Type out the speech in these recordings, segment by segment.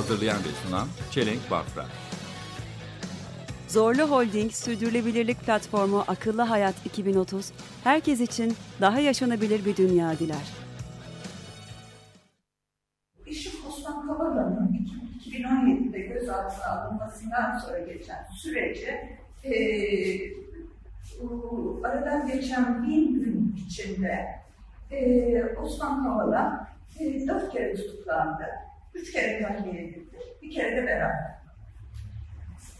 Hazırlayan ve sunan Çelenk Bafra. Zorlu Holding Sürdürülebilirlik Platformu Akıllı Hayat 2030, herkes için daha yaşanabilir bir dünya diler. İşim Osman Kavala'nın 2017'de gözaltına alınmasından sonra geçen süreci eee, bu aradan geçen bin gün içinde eee, Osman Kavala eee, dört kere tutuklandı. Üç kere tahliye edildi. Bir kere de beraber.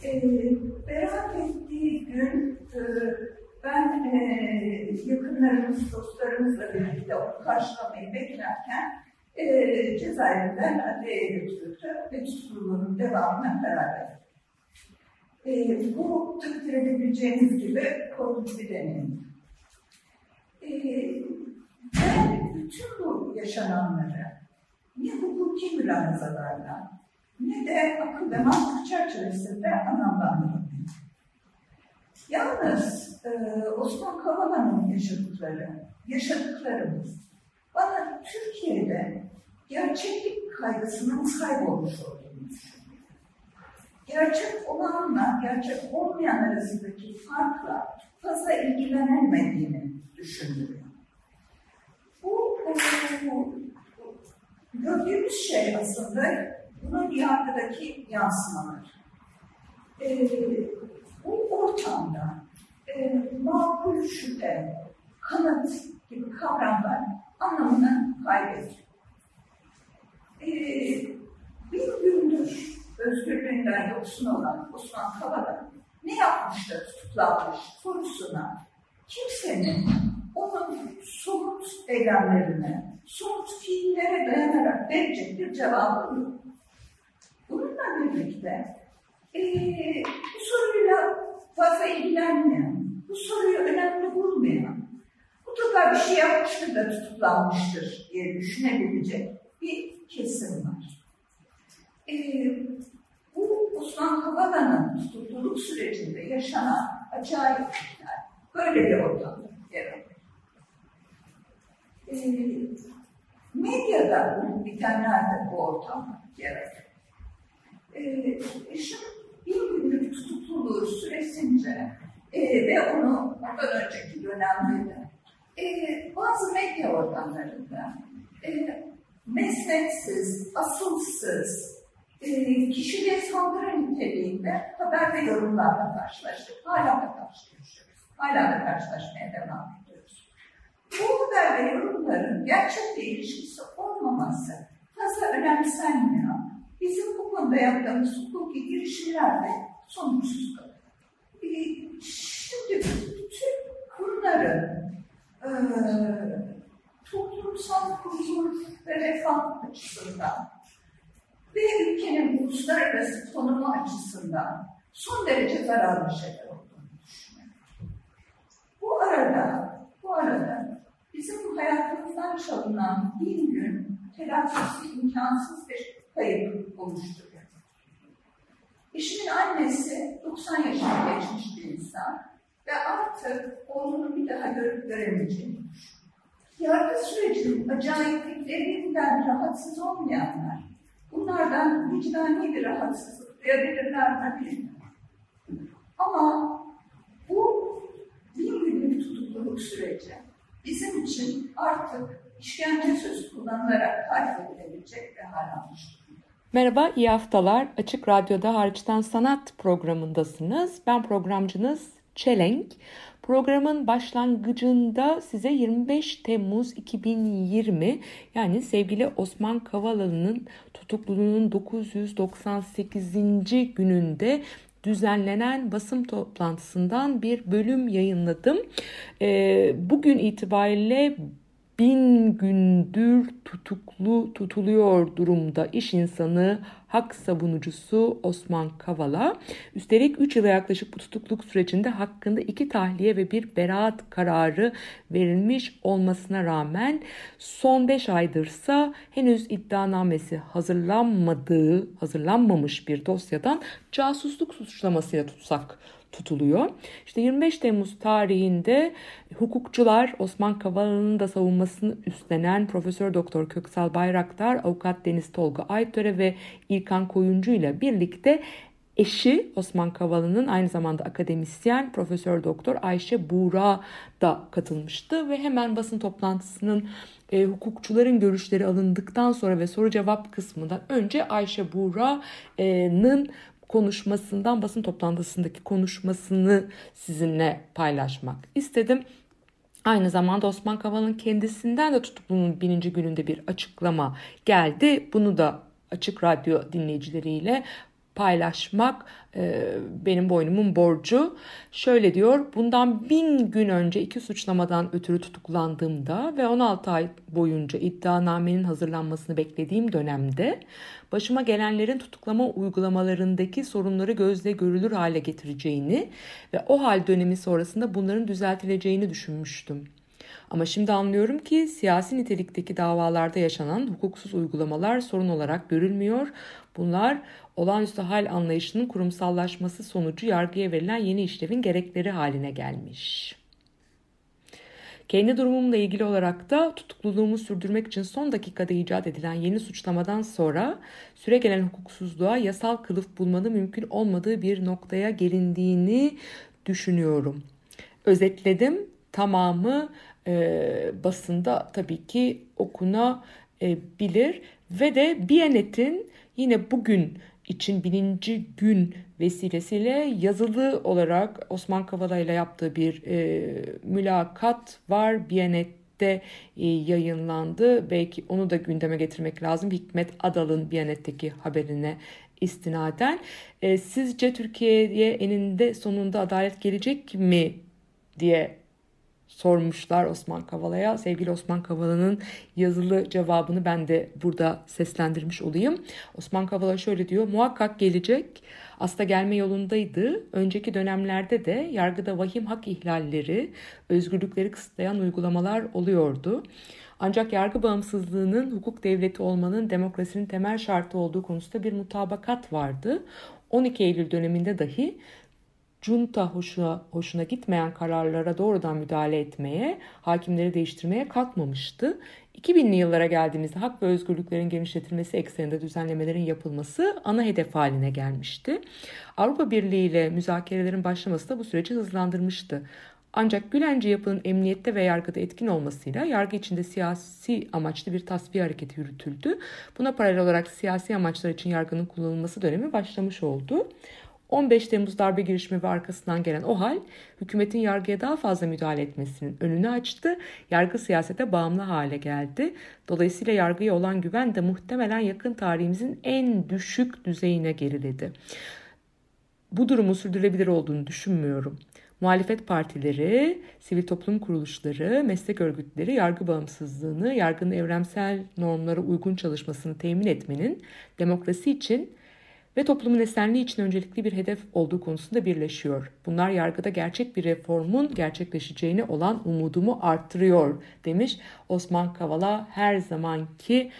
Eee beraat ettiği gün eee, ben eee, yakınlarımız, dostlarımızla birlikte onu karşılamayı beklerken eee cezaevinden adliyeye götürüldü ve tutukluluğunun devamına verdi. Eee, bu takdir edebileceğiniz gibi korkunç bir deneyim. Eee, ben bütün bu yaşananları ne hukuki mülahazalarla ne de akıl ve mantık çerçevesinde anlamlandırılıyor. Yalnız e, Osman Kavala'nın yaşadıkları, yaşadıklarımız bana Türkiye'de gerçeklik kaygısının kaybolmuş olduğunu düşünüyorum. Gerçek olanla gerçek olmayan arasındaki farkla fazla ilgilenilmediğini düşündürüyor. Bu, bu, gördüğümüz şey aslında bunun yargıdaki yansımaları. Ee, bu ortamda e, makul şüphe, kanıt gibi kavramlar anlamını kaybediyor. Ee, bir gündür özgürlüğünden yoksun olan Osman Kavala ne yapmış da tutuklanmış sorusuna kimsenin onun somut eylemlerine, somut fiillere dayanarak verecek bir cevabı yok. Bununla birlikte eee, bu soruyla fazla ilgilenmeyen, bu soruyu önemli bulmayan, mutlaka bir şey yapmıştır da tutuklanmıştır diye düşünebilecek bir kesim var. Eee, bu Osman Kavala'nın tutukluluk sürecinde yaşanan acayip şeyler, böyle bir ortamda. Eee, medyada olup bitenler de bu ortamda yer alıyor. Ee, eşim bir günlük tutukluluğu süresince e, ve onu ondan önceki dönemde de e, bazı medya organlarında e, mesnetsiz, asılsız, e, kişiliğe saldırı niteliğinde haber ve yorumlarla karşılaştık. Hala da karşılaşıyoruz. Hala da karşılaşmaya devam ediyoruz. Bu haber ve yorumların gerçekle ilişkisi olmaması fazla önemsenmiyor. Bizim bu konuda yaptığımız hukuki girişimler de sonuçsuz kalıyor. Ee, Şimdi bütün kurumların e, toplumsal huzur ve refah açısından ve ülkenin uluslararası konumu açısından son derece zararlı şeyler olduğunu düşünüyorum. Bu arada, bu arada bizim hayatımızdan çalınan bin gün telafisi imkansız bir kayıp oluşturuyor. Eşimin annesi 90 yaşına geçmiş bir insan ve artık oğlunu bir daha görüp göremeyeceğini düşünüyor. Yargı sürecinin acayipliklerinden rahatsız olmayanlar, bunlardan vicdani bir rahatsızlık duyabilirler mi bilmiyorum. Ama bu bin günlük tutukluluk süreci bizim için artık işkence sözü kullanılarak tarif edilebilecek bir hal almıştır. Merhaba, iyi haftalar. Açık Radyo'da Hariçten Sanat programındasınız. Ben programcınız Çelenk. Programın başlangıcında size 25 Temmuz 2020 yani sevgili Osman Kavala'nın tutukluluğunun 998. gününde düzenlenen basın toplantısından bir bölüm yayınladım. Ee, bugün itibariyle bin gündür tutuklu tutuluyor durumda iş insanı, hak savunucusu Osman Kavala. Üstelik 3 yıla yaklaşık bu tutukluk sürecinde hakkında iki tahliye ve bir beraat kararı verilmiş olmasına rağmen son 5 aydırsa henüz iddianamesi hazırlanmadığı, hazırlanmamış bir dosyadan casusluk suçlamasıyla tutsak tutuluyor. İşte 25 Temmuz tarihinde hukukçular Osman Kavala'nın da savunmasını üstlenen Profesör Doktor Köksal Bayraktar, Avukat Deniz Tolga Aytöre ve İlkan Koyuncu ile birlikte eşi Osman Kavala'nın aynı zamanda akademisyen Profesör Doktor Ayşe Buğra da katılmıştı ve hemen basın toplantısının e, hukukçuların görüşleri alındıktan sonra ve soru cevap kısmından önce Ayşe Buğra'nın konuşmasından basın toplantısındaki konuşmasını sizinle paylaşmak istedim. Aynı zamanda Osman Kavala'nın kendisinden de tutukluluğun bininci gününde bir açıklama geldi. Bunu da Açık Radyo dinleyicileriyle paylaşmak e, benim boynumun borcu. Şöyle diyor, bundan bin gün önce iki suçlamadan ötürü tutuklandığımda ve 16 ay boyunca iddianamenin hazırlanmasını beklediğim dönemde başıma gelenlerin tutuklama uygulamalarındaki sorunları gözle görülür hale getireceğini ve o hal dönemi sonrasında bunların düzeltileceğini düşünmüştüm. Ama şimdi anlıyorum ki siyasi nitelikteki davalarda yaşanan hukuksuz uygulamalar sorun olarak görülmüyor. Bunlar olağanüstü hal anlayışının kurumsallaşması sonucu yargıya verilen yeni işlevin gerekleri haline gelmiş. Kendi durumumla ilgili olarak da tutukluluğumu sürdürmek için son dakikada icat edilen yeni suçlamadan sonra süre gelen hukuksuzluğa yasal kılıf bulmanın mümkün olmadığı bir noktaya gelindiğini düşünüyorum. Özetledim. Tamamı e, basında tabii ki okunabilir ve de Biyanet'in yine bugün için bininci gün vesilesiyle yazılı olarak Osman Kavala ile yaptığı bir e, mülakat var. Biyanet'te e, yayınlandı. Belki onu da gündeme getirmek lazım. Hikmet Adal'ın Biyanet'teki haberine istinaden. E, sizce Türkiye'ye eninde sonunda adalet gelecek mi diye sormuşlar Osman Kavala'ya. Sevgili Osman Kavala'nın yazılı cevabını ben de burada seslendirmiş olayım. Osman Kavala şöyle diyor. Muhakkak gelecek. Aslında gelme yolundaydı. Önceki dönemlerde de yargıda vahim hak ihlalleri, özgürlükleri kısıtlayan uygulamalar oluyordu. Ancak yargı bağımsızlığının hukuk devleti olmanın demokrasinin temel şartı olduğu konusunda bir mutabakat vardı. 12 Eylül döneminde dahi junta hoşuna, hoşuna gitmeyen kararlara doğrudan müdahale etmeye, hakimleri değiştirmeye kalkmamıştı. 2000'li yıllara geldiğimizde hak ve özgürlüklerin genişletilmesi ekseninde düzenlemelerin yapılması ana hedef haline gelmişti. Avrupa Birliği ile müzakerelerin başlaması da bu süreci hızlandırmıştı. Ancak Gülenci yapının emniyette ve yargıda etkin olmasıyla yargı içinde siyasi amaçlı bir tasfiye hareketi yürütüldü. Buna paralel olarak siyasi amaçlar için yargının kullanılması dönemi başlamış oldu. 15 Temmuz darbe girişimi ve arkasından gelen o hal hükümetin yargıya daha fazla müdahale etmesinin önünü açtı. Yargı siyasete bağımlı hale geldi. Dolayısıyla yargıya olan güven de muhtemelen yakın tarihimizin en düşük düzeyine geriledi. Bu durumun sürdürülebilir olduğunu düşünmüyorum. Muhalefet partileri, sivil toplum kuruluşları, meslek örgütleri yargı bağımsızlığını, yargının evrensel normlara uygun çalışmasını temin etmenin demokrasi için ve toplumun esenliği için öncelikli bir hedef olduğu konusunda birleşiyor. Bunlar yargıda gerçek bir reformun gerçekleşeceğine olan umudumu arttırıyor demiş Osman Kavala her zamanki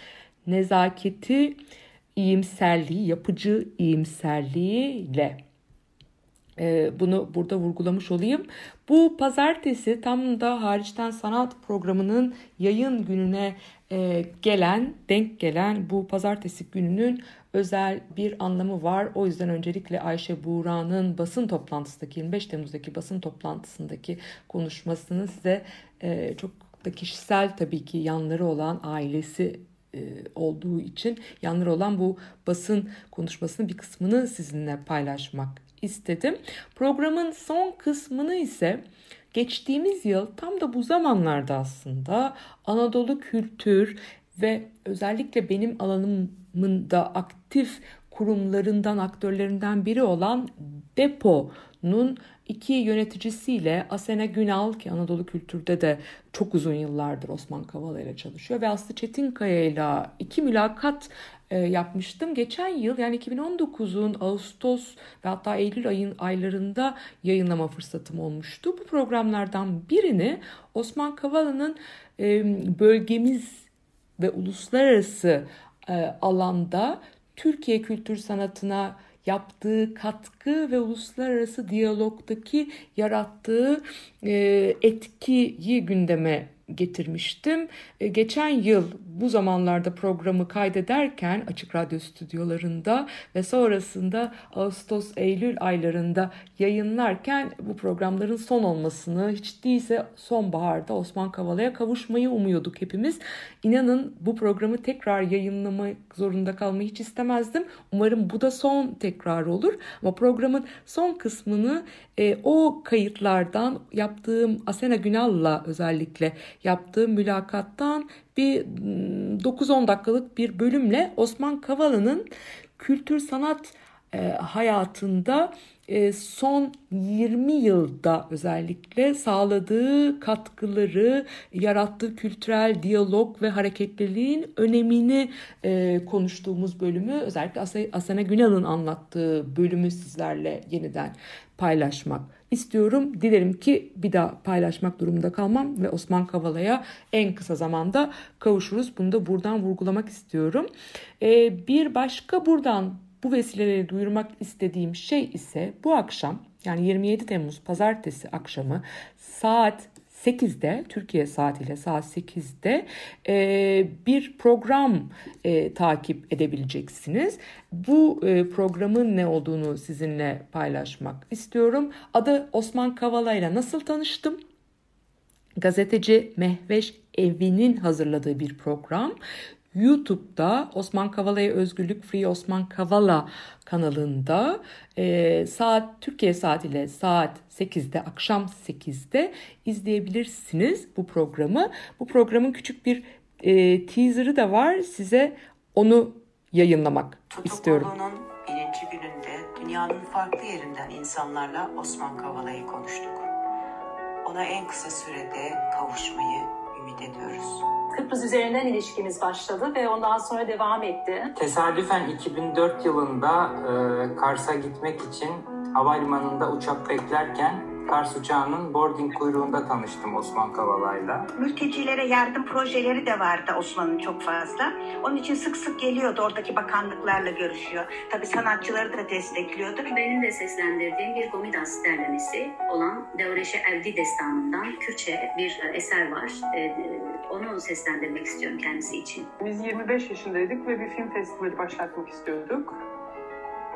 nezaketi, iyimserliği, yapıcı iyimserliğiyle. Ee, bunu burada vurgulamış olayım. Bu pazartesi tam da hariçten sanat programının yayın gününe e, gelen, denk gelen bu pazartesi gününün özel bir anlamı var. O yüzden öncelikle Ayşe Buğra'nın basın toplantısındaki 25 Temmuz'daki basın toplantısındaki konuşmasını size e, çok da kişisel tabii ki yanları olan ailesi e, olduğu için yanları olan bu basın konuşmasının bir kısmını sizinle paylaşmak istedim. Programın son kısmını ise geçtiğimiz yıl tam da bu zamanlarda aslında Anadolu kültür ve özellikle benim alanımın da aktif kurumlarından, aktörlerinden biri olan Depo'nun iki yöneticisiyle Asena Günal ki Anadolu Kültür'de de çok uzun yıllardır Osman Kavala ile çalışıyor ve Aslı Çetinkaya ile iki mülakat e, yapmıştım. Geçen yıl yani 2019'un Ağustos ve hatta Eylül ayın aylarında yayınlama fırsatım olmuştu. Bu programlardan birini Osman Kavala'nın e, bölgemiz ve uluslararası e, alanda Türkiye kültür sanatına yaptığı katkı ve uluslararası diyalogdaki yarattığı etkiyi gündeme getirmiştim. E, geçen yıl bu zamanlarda programı kaydederken Açık Radyo stüdyolarında ve sonrasında Ağustos-Eylül aylarında yayınlarken bu programların son olmasını hiç değilse sonbaharda Osman Kavala'ya kavuşmayı umuyorduk hepimiz. İnanın bu programı tekrar yayınlamak zorunda kalmayı hiç istemezdim. Umarım bu da son tekrar olur. Ama programın son kısmını e, o kayıtlardan yaptığım Asena Günal'la özellikle yaptığım mülakattan bir 9-10 dakikalık bir bölümle Osman Kavala'nın kültür sanat e, hayatında e, son 20 yılda özellikle sağladığı katkıları, yarattığı kültürel diyalog ve hareketliliğin önemini e, konuştuğumuz bölümü özellikle As Asena Günal'ın anlattığı bölümü sizlerle yeniden paylaşmak istiyorum. Dilerim ki bir daha paylaşmak durumunda kalmam ve Osman Kavala'ya en kısa zamanda kavuşuruz. Bunu da buradan vurgulamak istiyorum. Ee, bir başka buradan bu vesileleri duyurmak istediğim şey ise bu akşam yani 27 Temmuz pazartesi akşamı saat 8'de Türkiye saatiyle saat 8'de e, bir program e, takip edebileceksiniz. Bu e, programın ne olduğunu sizinle paylaşmak istiyorum. Adı Osman Kavala ile nasıl tanıştım? Gazeteci Mehveş Evi'nin hazırladığı bir program. YouTube'da Osman Kavala'ya Özgürlük Free Osman Kavala kanalında e, saat Türkiye saatiyle saat 8'de akşam 8'de izleyebilirsiniz bu programı. Bu programın küçük bir e, teaser'ı da var. Size onu yayınlamak istiyorum. Tutukluluğunun birinci gününde dünyanın farklı yerinden insanlarla Osman Kavala'yı konuştuk. Ona en kısa sürede kavuşmayı. Kıbrıs üzerinden ilişkimiz başladı ve ondan sonra devam etti. Tesadüfen 2004 yılında e, Kars'a gitmek için havalimanında uçak beklerken Kars uçağının boarding kuyruğunda tanıştım Osman Kavala'yla. Mültecilere yardım projeleri de vardı Osman'ın çok fazla. Onun için sık sık geliyordu oradaki bakanlıklarla görüşüyor. Tabii sanatçıları da destekliyordu. Benim de seslendirdiğim bir Gomidas derlemesi olan Devreşe Evdi Destanı'ndan Kürtçe bir eser var. Ee, Onu seslendirmek istiyorum kendisi için. Biz 25 yaşındaydık ve bir film festivali başlatmak istiyorduk.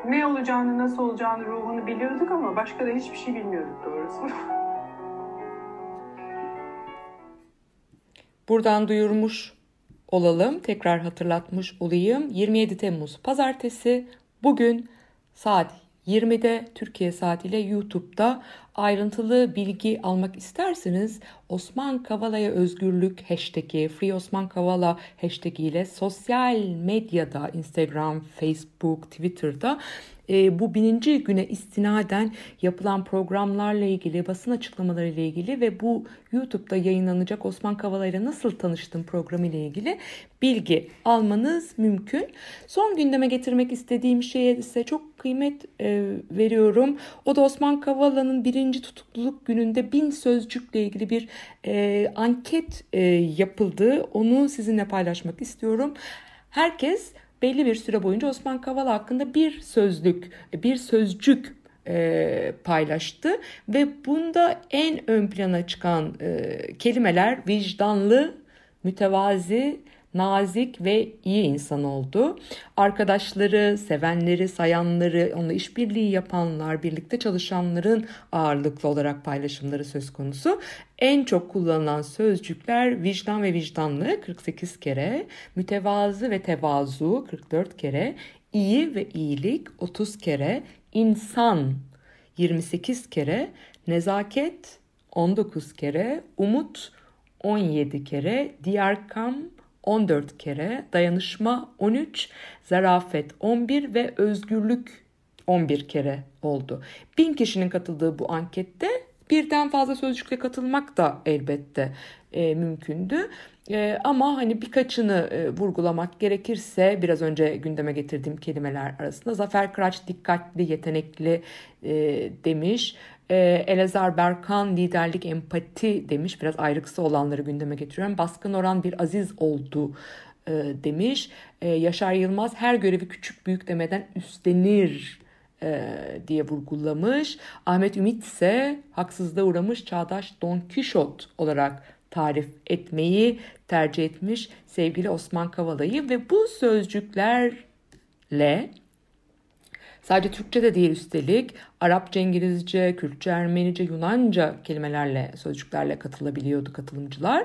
Ne olacağını, nasıl olacağını, ruhunu biliyorduk ama başka da hiçbir şey bilmiyorduk doğrusu. Buradan duyurmuş olalım, tekrar hatırlatmış olayım. 27 Temmuz Pazartesi bugün saat 20'de Türkiye saatiyle YouTube'da ayrıntılı bilgi almak isterseniz Osman Kavala'ya özgürlük hashtag'i, Free Osman Kavala hashtag'i ile sosyal medyada Instagram, Facebook, Twitter'da e, bu bininci güne istinaden yapılan programlarla ilgili, basın açıklamaları ile ilgili ve bu YouTube'da yayınlanacak Osman Kavala ile nasıl tanıştım programı ile ilgili bilgi almanız mümkün. Son gündeme getirmek istediğim şeye ise çok kıymet e, veriyorum. O da Osman Kavala'nın birinci tutukluluk gününde bin sözcükle ilgili bir e, anket e, yapıldı. Onu sizinle paylaşmak istiyorum. Herkes belli bir süre boyunca Osman Kavala hakkında bir sözlük, bir sözcük e, paylaştı. Ve bunda en ön plana çıkan e, kelimeler vicdanlı, mütevazi, nazik ve iyi insan oldu. Arkadaşları, sevenleri, sayanları, onunla işbirliği yapanlar, birlikte çalışanların ağırlıklı olarak paylaşımları söz konusu. En çok kullanılan sözcükler vicdan ve vicdanlı 48 kere, mütevazı ve tevazu 44 kere, iyi ve iyilik 30 kere, insan 28 kere, nezaket 19 kere, umut 17 kere, diyarkam 14 kere, dayanışma 13, zarafet 11 ve özgürlük 11 kere oldu. Bin kişinin katıldığı bu ankette birden fazla sözcükle katılmak da elbette e, mümkündü. E, ama hani birkaçını e, vurgulamak gerekirse biraz önce gündeme getirdiğim kelimeler arasında Zafer Kıraç dikkatli, yetenekli e, demiş. E, Elazar Berkan liderlik, empati demiş. Biraz ayrıksı olanları gündeme getiriyorum. Baskın Oran bir aziz oldu e, demiş. E, Yaşar Yılmaz her görevi küçük büyük demeden üstlenir e, diye vurgulamış. Ahmet Ümit ise haksızlığa uğramış çağdaş Don Kişot olarak tarif etmeyi tercih etmiş sevgili Osman Kavala'yı ve bu sözcüklerle Sadece Türkçe de değil üstelik Arapça, İngilizce, Kürtçe, Ermenice, Yunanca kelimelerle, sözcüklerle katılabiliyordu katılımcılar.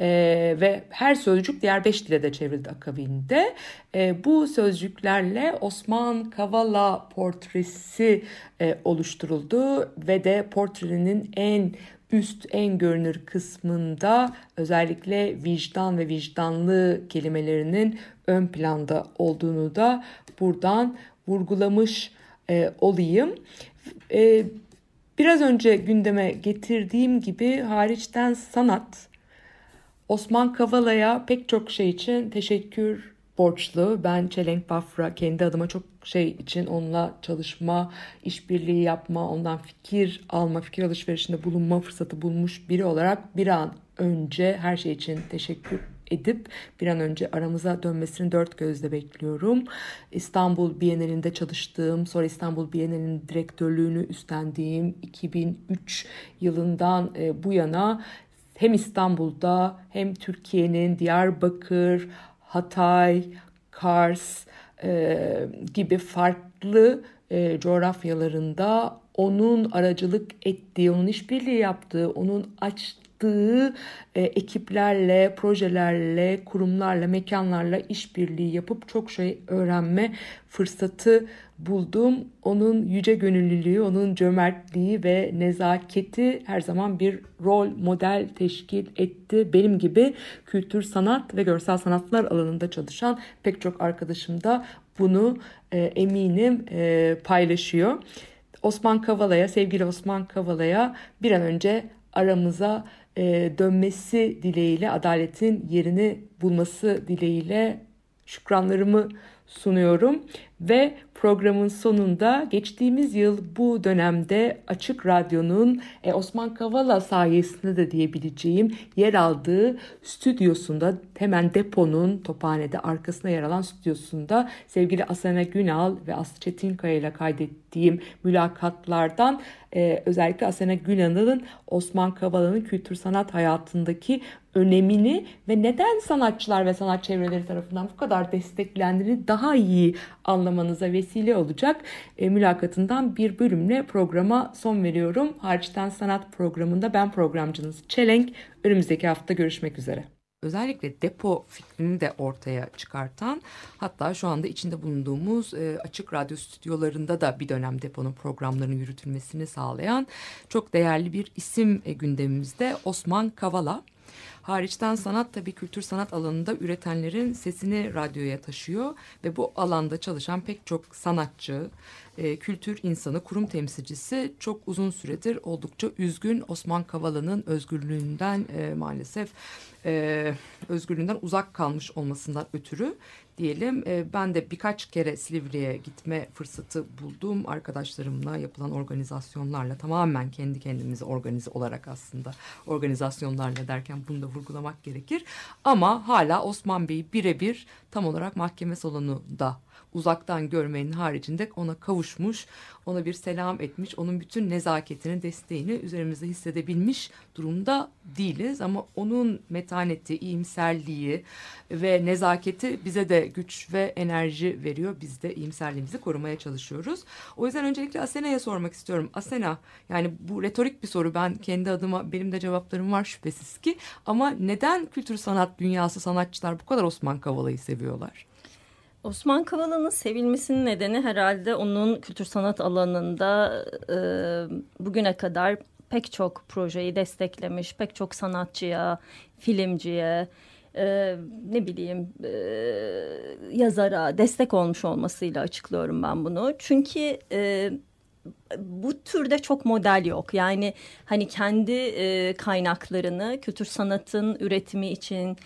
Ee, ve her sözcük diğer beş dile de çevrildi akabinde. Ee, bu sözcüklerle Osman Kavala portresi e, oluşturuldu ve de portrenin en üst en görünür kısmında özellikle vicdan ve vicdanlı kelimelerinin ön planda olduğunu da buradan vurgulamış e, olayım. E, biraz önce gündeme getirdiğim gibi hariçten sanat Osman Kavala'ya pek çok şey için teşekkür borçlu. Ben Çelenk Bafra kendi adıma çok şey için onunla çalışma, işbirliği yapma, ondan fikir alma, fikir alışverişinde bulunma fırsatı bulmuş biri olarak bir an önce her şey için teşekkür edip bir an önce aramıza dönmesini dört gözle bekliyorum. İstanbul Bienalinde çalıştığım, sonra İstanbul Bienalinin direktörlüğünü üstlendiğim 2003 yılından e, bu yana hem İstanbul'da hem Türkiye'nin Diyarbakır, Hatay, Kars e, gibi farklı e, coğrafyalarında onun aracılık ettiği, onun işbirliği yaptığı, onun açtığı yaptığı e, ekiplerle, projelerle, kurumlarla, mekanlarla işbirliği yapıp çok şey öğrenme fırsatı buldum. Onun yüce gönüllülüğü, onun cömertliği ve nezaketi her zaman bir rol model teşkil etti. Benim gibi kültür, sanat ve görsel sanatlar alanında çalışan pek çok arkadaşım da bunu e, eminim e, paylaşıyor. Osman Kavala'ya, sevgili Osman Kavala'ya bir an önce aramıza e, dönmesi dileğiyle, adaletin yerini bulması dileğiyle şükranlarımı sunuyorum. Ve programın sonunda geçtiğimiz yıl bu dönemde Açık Radyo'nun e, Osman Kavala sayesinde de diyebileceğim yer aldığı stüdyosunda hemen deponun Tophane'de arkasına yer alan stüdyosunda sevgili Asena Günal ve Aslı Çetinkaya ile kaydettiğim mülakatlardan e, özellikle Asena Günal'ın Osman Kavala'nın kültür sanat hayatındaki önemini ve neden sanatçılar ve sanat çevreleri tarafından bu kadar desteklendiğini daha iyi anlamanıza vesile olacak e, mülakatından bir bölümle programa son veriyorum. Hariçten Sanat programında ben programcınız Çelenk. Önümüzdeki hafta görüşmek üzere özellikle depo fikrini de ortaya çıkartan hatta şu anda içinde bulunduğumuz e, açık radyo stüdyolarında da bir dönem deponun programlarının yürütülmesini sağlayan çok değerli bir isim e, gündemimizde Osman Kavala. Hariçten sanat tabii kültür sanat alanında üretenlerin sesini radyoya taşıyor ve bu alanda çalışan pek çok sanatçı, e, kültür insanı, kurum temsilcisi çok uzun süredir oldukça üzgün Osman Kavala'nın özgürlüğünden e, maalesef e, özgürlüğünden uzak kalmış olmasından ötürü diyelim. E, ben de birkaç kere Silivri'ye gitme fırsatı buldum. Arkadaşlarımla yapılan organizasyonlarla tamamen kendi kendimize organize olarak aslında organizasyonlarla derken bunu da vurgulamak gerekir. Ama hala Osman Bey'i birebir tam olarak mahkeme salonunda uzaktan görmenin haricinde ona kavuşmuş, ona bir selam etmiş, onun bütün nezaketini, desteğini üzerimizde hissedebilmiş durumda değiliz. Ama onun metaneti, iyimserliği ve nezaketi bize de güç ve enerji veriyor. Biz de iyimserliğimizi korumaya çalışıyoruz. O yüzden öncelikle Asena'ya sormak istiyorum. Asena, yani bu retorik bir soru. Ben kendi adıma benim de cevaplarım var şüphesiz ki. Ama neden kültür sanat dünyası sanatçılar bu kadar Osman Kavala'yı seviyorlar? Osman Kavala'nın sevilmesinin nedeni herhalde onun kültür sanat alanında e, bugüne kadar pek çok projeyi desteklemiş, pek çok sanatçıya, filmciye, e, ne bileyim e, yazara destek olmuş olmasıyla açıklıyorum ben bunu. Çünkü e, bu türde çok model yok. Yani hani kendi e, kaynaklarını kültür sanatın üretimi için,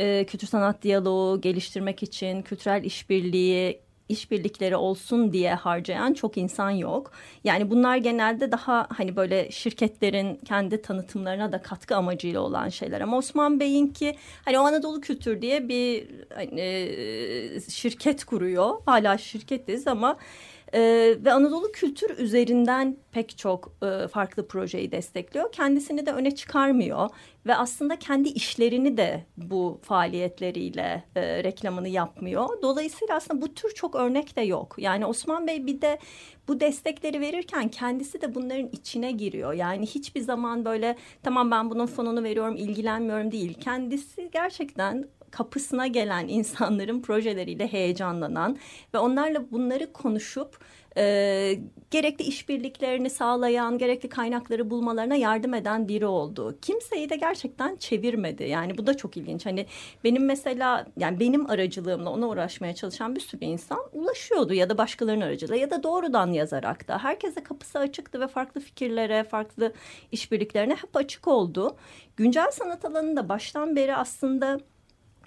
e, kültür sanat diyaloğu geliştirmek için, kültürel işbirliği işbirlikleri olsun diye harcayan çok insan yok. Yani bunlar genelde daha hani böyle şirketlerin kendi tanıtımlarına da katkı amacıyla olan şeyler. Ama Osman Bey'in ki hani o Anadolu Kültür diye bir hani, e, şirket kuruyor. Hala şirketiz ama e, ve Anadolu kültür üzerinden pek çok e, farklı projeyi destekliyor. Kendisini de öne çıkarmıyor ve aslında kendi işlerini de bu faaliyetleriyle e, reklamını yapmıyor. Dolayısıyla aslında bu tür çok örnek de yok. Yani Osman Bey bir de bu destekleri verirken kendisi de bunların içine giriyor. Yani hiçbir zaman böyle tamam ben bunun fonunu veriyorum ilgilenmiyorum değil. Kendisi gerçekten kapısına gelen insanların projeleriyle heyecanlanan ve onlarla bunları konuşup e, gerekli işbirliklerini sağlayan, gerekli kaynakları bulmalarına yardım eden biri oldu. Kimseyi de gerçekten çevirmedi. Yani bu da çok ilginç. Hani benim mesela yani benim aracılığımla ona uğraşmaya çalışan bir sürü insan ulaşıyordu ya da başkalarının aracılığıyla ya da doğrudan yazarak da. Herkese kapısı açıktı ve farklı fikirlere, farklı işbirliklerine hep açık oldu. Güncel sanat alanında baştan beri aslında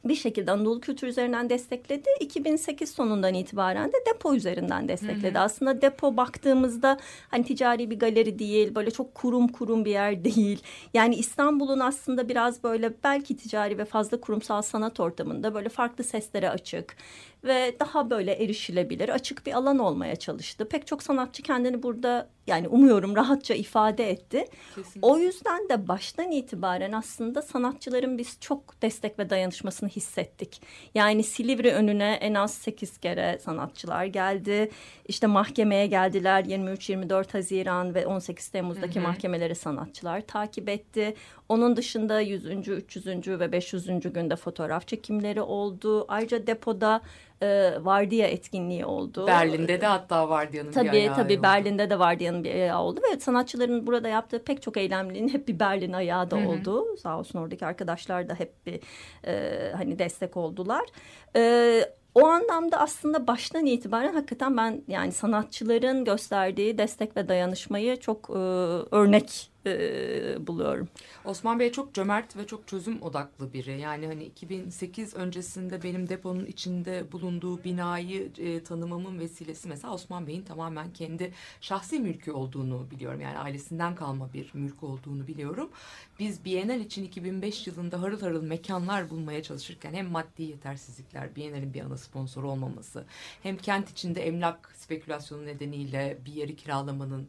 bir şekilde Anadolu kültür üzerinden destekledi. 2008 sonundan itibaren de depo üzerinden destekledi. Hı hı. Aslında depo baktığımızda hani ticari bir galeri değil, böyle çok kurum kurum bir yer değil. Yani İstanbul'un aslında biraz böyle belki ticari ve fazla kurumsal sanat ortamında böyle farklı seslere açık ve daha böyle erişilebilir, açık bir alan olmaya çalıştı. Pek çok sanatçı kendini burada yani umuyorum rahatça ifade etti. Kesinlikle. O yüzden de baştan itibaren aslında sanatçıların biz çok destek ve dayanışmasını hissettik. Yani Silivri önüne en az sekiz kere sanatçılar geldi. İşte mahkemeye geldiler 23-24 Haziran ve 18 Temmuz'daki hı hı. mahkemeleri sanatçılar takip etti. Onun dışında 100. 300. ve 500. günde fotoğraf çekimleri oldu. Ayrıca depoda e, vardiya etkinliği oldu. Berlin'de de hatta vardiyanın tabii, bir ayağı Tabii oldu. Berlin'de de vardiyanın bir ayağı oldu. Ve sanatçıların burada yaptığı pek çok eylemliğin hep bir Berlin ayağı da Hı -hı. oldu. Sağ olsun oradaki arkadaşlar da hep bir e, hani destek oldular. E, o anlamda aslında baştan itibaren hakikaten ben yani sanatçıların gösterdiği destek ve dayanışmayı çok e, örnek e, buluyorum. Osman Bey çok cömert ve çok çözüm odaklı biri. Yani hani 2008 öncesinde benim deponun içinde bulunduğu binayı e, tanımamın vesilesi mesela Osman Bey'in tamamen kendi şahsi mülkü olduğunu biliyorum. Yani ailesinden kalma bir mülk olduğunu biliyorum. Biz Bienal için 2005 yılında harıl harıl mekanlar bulmaya çalışırken hem maddi yetersizlikler, Bienal'in bir ana sponsoru olmaması, hem kent içinde emlak spekülasyonu nedeniyle bir yeri kiralamanın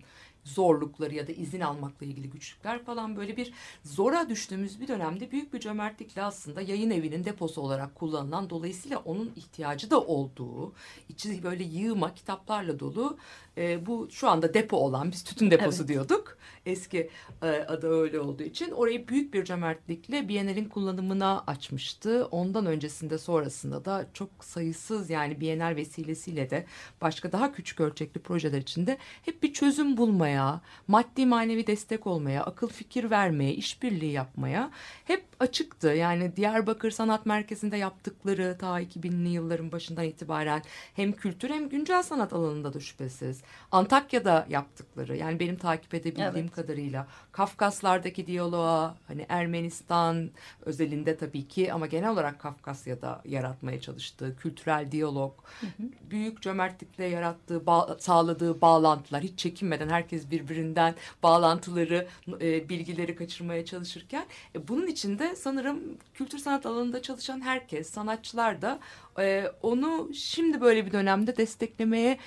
zorlukları ya da izin almakla ilgili güçlükler falan böyle bir zora düştüğümüz bir dönemde büyük bir cömertlikle aslında yayın evinin deposu olarak kullanılan dolayısıyla onun ihtiyacı da olduğu içi böyle yığma kitaplarla dolu e, bu şu anda depo olan biz tütün deposu evet. diyorduk eski e, adı öyle olduğu için orayı büyük bir cömertlikle Biennial'in kullanımına açmıştı. Ondan öncesinde sonrasında da çok sayısız yani Biennial vesilesiyle de başka daha küçük ölçekli projeler içinde hep bir çözüm bulmaya, maddi manevi destek olmaya, akıl fikir vermeye, işbirliği yapmaya hep açıktı. Yani Diyarbakır Sanat Merkezi'nde yaptıkları ta 2000'li yılların başından itibaren hem kültür hem güncel sanat alanında da şüphesiz. Antakya'da yaptıkları yani benim takip edebildiğim evet. kadarıyla Kafkaslardaki diyaloğa hani Ermenistan özelinde tabii ki ama genel olarak Kafkasya'da yaratmaya çalıştığı kültürel diyalog, hı hı. büyük cömertlikle yarattığı, bağ, sağladığı bağlantılar hiç çekinmeden herkes birbirinden bağlantıları, e, bilgileri kaçırmaya çalışırken e, bunun içinde sanırım kültür sanat alanında çalışan herkes, sanatçılar da e, onu şimdi böyle bir dönemde desteklemeye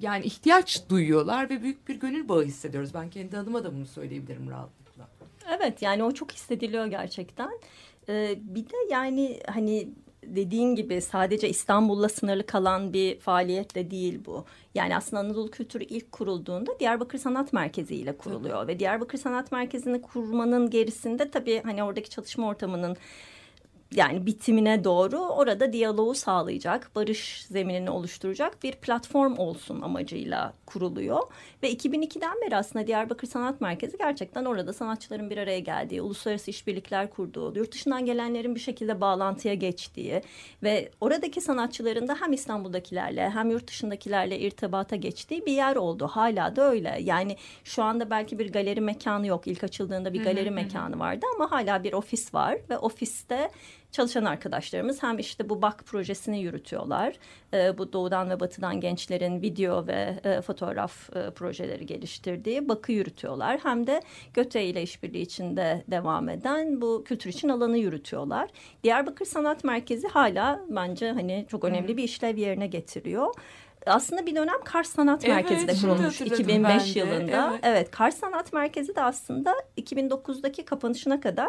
yani ihtiyaç duyuyorlar ve büyük bir gönül bağı hissediyoruz. Ben kendi adıma da bunu söyleyebilirim rahatlıkla. Evet yani o çok hissediliyor gerçekten. Ee, bir de yani hani dediğin gibi sadece İstanbul'la sınırlı kalan bir faaliyet de değil bu. Yani aslında Anadolu Kültürü ilk kurulduğunda Diyarbakır Sanat Merkezi ile kuruluyor. Tabii. Ve Diyarbakır Sanat Merkezi'ni kurmanın gerisinde tabii hani oradaki çalışma ortamının yani bitimine doğru orada diyaloğu sağlayacak, barış zeminini oluşturacak bir platform olsun amacıyla kuruluyor. Ve 2002'den beri aslında Diyarbakır Sanat Merkezi gerçekten orada sanatçıların bir araya geldiği, uluslararası işbirlikler kurduğu, yurt dışından gelenlerin bir şekilde bağlantıya geçtiği ve oradaki sanatçıların da hem İstanbul'dakilerle hem yurt dışındakilerle irtibata geçtiği bir yer oldu. Hala da öyle. Yani şu anda belki bir galeri mekanı yok. İlk açıldığında bir galeri mekanı vardı ama hala bir ofis var ve ofiste çalışan arkadaşlarımız hem işte bu BAK projesini yürütüyorlar. E, bu doğudan ve batıdan gençlerin video ve e, fotoğraf e, projeleri geliştirdiği BAK'ı yürütüyorlar. Hem de GÖTE ile işbirliği içinde devam eden bu kültür için alanı yürütüyorlar. Diyarbakır Sanat Merkezi hala bence hani çok önemli bir işlev yerine getiriyor aslında bir dönem Kars Sanat Evet, Merkezi de şimdi kurulmuş hatırladım 2005 ben de, yılında. evet. Evet. Kars Sanat Merkezi de aslında 2009'daki kapanışına kadar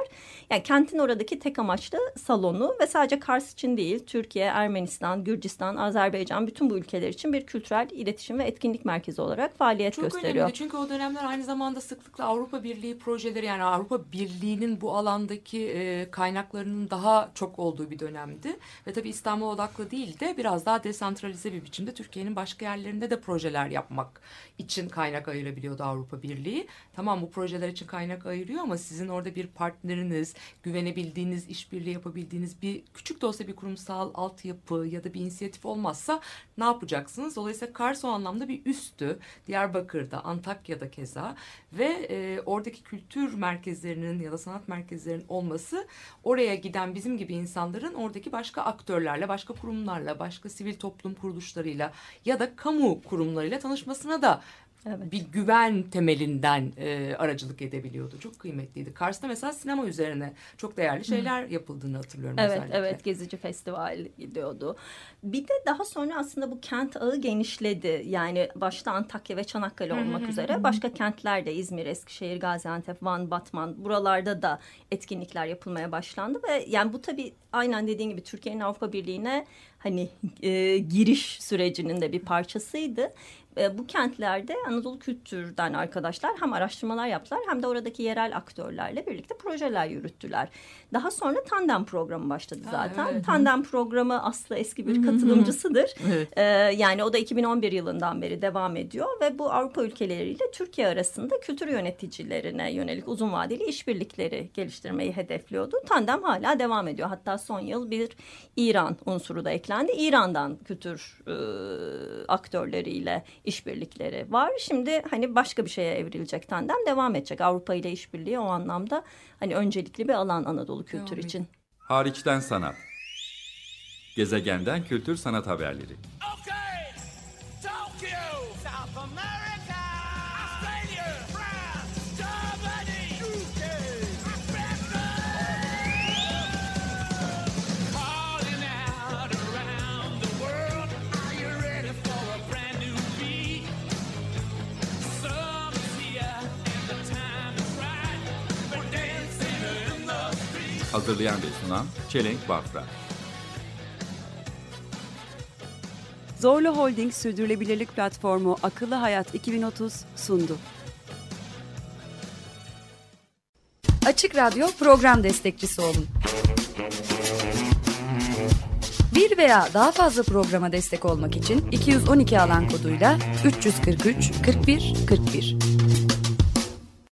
yani kentin oradaki tek amaçlı salonu ve sadece Kars için değil Türkiye, Ermenistan, Gürcistan, Azerbaycan bütün bu ülkeler için bir kültürel iletişim ve etkinlik merkezi olarak faaliyet Çok gösteriyor. önemli çünkü o dönemler aynı zamanda sıklıkla Avrupa Birliği projeleri yani Avrupa Birliği'nin bu alandaki e, kaynaklarının daha çok olduğu bir dönemdi. Ve tabii İstanbul odaklı değil de biraz daha desantralize bir biçimde Türkiye'nin başka yerlerinde de projeler yapmak için kaynak ayırabiliyordu Avrupa Birliği. Tamam bu projeler için kaynak ayırıyor ama sizin orada bir partneriniz, güvenebildiğiniz, işbirliği yapabildiğiniz bir küçük de olsa bir kurumsal altyapı ya da bir inisiyatif olmazsa ne yapacaksınız? Dolayısıyla Kars o anlamda bir üstü. Diyarbakır'da, Antakya'da keza ve e, oradaki kültür merkezlerinin ya da sanat merkezlerinin olması oraya giden bizim gibi insanların oradaki başka aktörlerle, başka kurumlarla, başka sivil toplum kuruluşlarıyla ya da kamu kurumlarıyla tanışmasına da bir güven temelinden e, aracılık edebiliyordu. Çok kıymetliydi. Kars'ta mesela sinema üzerine çok değerli şeyler yapıldığını hatırlıyorum Evet, özellikle. evet Gezici Festival gidiyordu. Bir de daha sonra aslında bu kent ağı genişledi. Yani başta Antakya ve Çanakkale Hı hı olmak hı üzere hı. başka kentlerde İzmir, Eskişehir, Gaziantep, Van, Batman buralarda da etkinlikler yapılmaya başlandı ve yani bu tabii aynen dediğin gibi Türkiye'nin Avrupa Birliği'ne hani e, giriş sürecinin de bir parçasıydı. E, bu kentlerde Anadolu kültürden arkadaşlar hem araştırmalar yaptılar hem de oradaki yerel aktörlerle birlikte projeler yürüttüler. Daha sonra tandem programı başladı zaten. evet. Tandem programı Aslı eski bir katılımcısıdır. Evet. Ee, yani o da 2011 yılından beri devam ediyor ve bu Avrupa ülkeleriyle Türkiye arasında kültür yöneticilerine yönelik uzun vadeli işbirlikleri geliştirmeyi hedefliyordu. Tandem hala devam ediyor. Hatta son yıl bir İran unsuru da eklendi. İran'dan kültür e, aktörleriyle işbirlikleri var. Şimdi hani başka bir şeye evrilecek tandem devam edecek. Avrupa ile işbirliği o anlamda hani öncelikli bir alan Anadolu kültür için. Hariçten sanat. Gezegenden kültür sanat haberleri. Tokyo, Hazırlayan ve sunan Çelenk Bafra. Zorlu Holding Sürdürülebilirlik Platformu Akıllı Hayat 2030 sundu. Açık Radyo program destekçisi olun. Bir veya daha fazla programa destek olmak için 212 alan koduyla 343 41 41